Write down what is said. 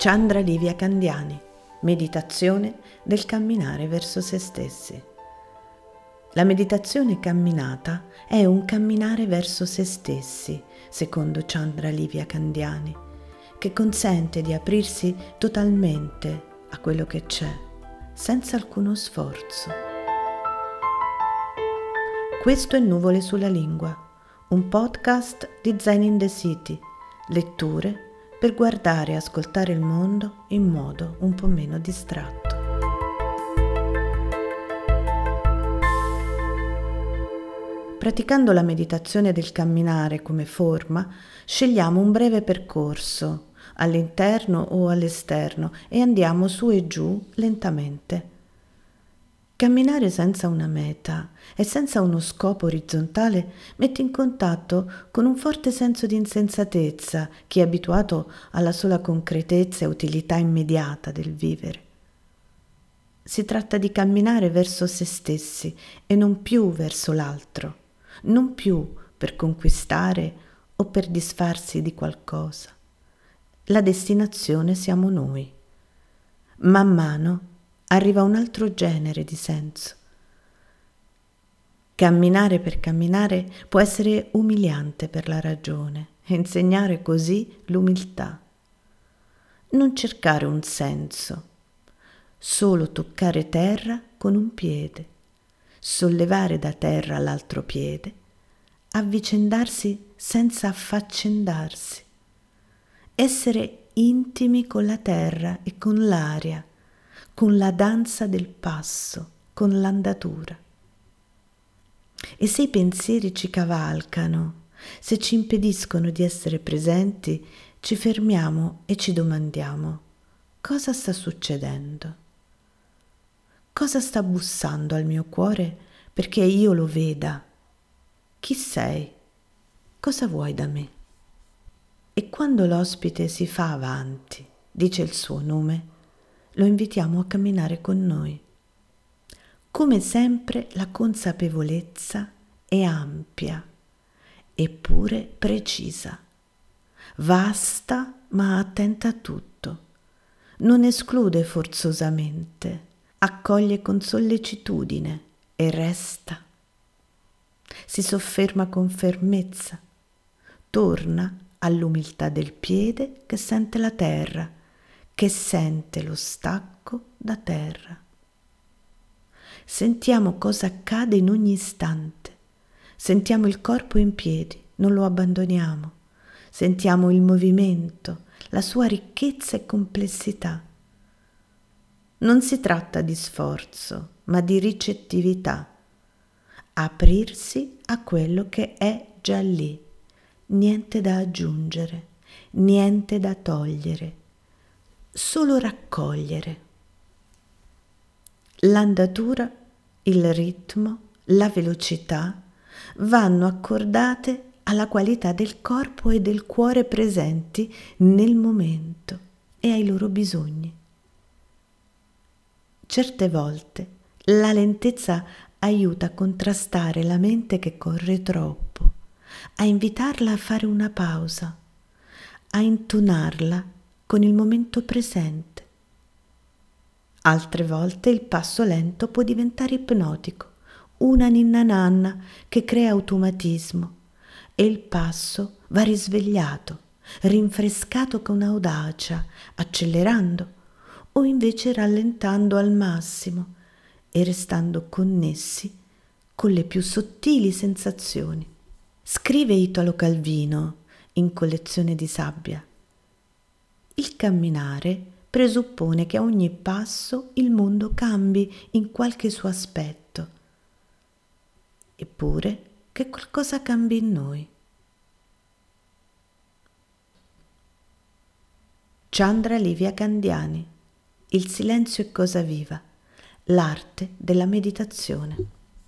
Chandra Livia Candiani, meditazione del camminare verso se stessi. La meditazione camminata è un camminare verso se stessi, secondo Chandra Livia Candiani, che consente di aprirsi totalmente a quello che c'è, senza alcuno sforzo. Questo è Nuvole sulla lingua, un podcast di Zen in the City, letture per guardare e ascoltare il mondo in modo un po' meno distratto. Praticando la meditazione del camminare come forma, scegliamo un breve percorso all'interno o all'esterno e andiamo su e giù lentamente. Camminare senza una meta e senza uno scopo orizzontale mette in contatto con un forte senso di insensatezza chi è abituato alla sola concretezza e utilità immediata del vivere. Si tratta di camminare verso se stessi e non più verso l'altro, non più per conquistare o per disfarsi di qualcosa. La destinazione siamo noi. Man mano arriva un altro genere di senso. Camminare per camminare può essere umiliante per la ragione e insegnare così l'umiltà. Non cercare un senso, solo toccare terra con un piede, sollevare da terra l'altro piede, avvicendarsi senza affaccendarsi, essere intimi con la terra e con l'aria, con la danza del passo, con l'andatura. E se i pensieri ci cavalcano, se ci impediscono di essere presenti, ci fermiamo e ci domandiamo cosa sta succedendo? Cosa sta bussando al mio cuore perché io lo veda? Chi sei? Cosa vuoi da me? E quando l'ospite si fa avanti, dice il suo nome, lo invitiamo a camminare con noi. Come sempre la consapevolezza è ampia, eppure precisa, vasta ma attenta a tutto, non esclude forzosamente, accoglie con sollecitudine e resta. Si sofferma con fermezza, torna all'umiltà del piede che sente la terra che sente lo stacco da terra. Sentiamo cosa accade in ogni istante. Sentiamo il corpo in piedi, non lo abbandoniamo. Sentiamo il movimento, la sua ricchezza e complessità. Non si tratta di sforzo, ma di ricettività. Aprirsi a quello che è già lì. Niente da aggiungere, niente da togliere, solo raccogliere. L'andatura, il ritmo, la velocità vanno accordate alla qualità del corpo e del cuore presenti nel momento e ai loro bisogni. Certe volte la lentezza aiuta a contrastare la mente che corre troppo, a invitarla a fare una pausa, a intonarla con il momento presente. Altre volte il passo lento può diventare ipnotico, una ninna nanna che crea automatismo e il passo va risvegliato, rinfrescato con audacia, accelerando o invece rallentando al massimo e restando connessi con le più sottili sensazioni. Scrive Italo Calvino in Collezione di sabbia. Il camminare presuppone che a ogni passo il mondo cambi in qualche suo aspetto, eppure che qualcosa cambi in noi. Chandra Livia Candiani Il silenzio è cosa viva, l'arte della meditazione.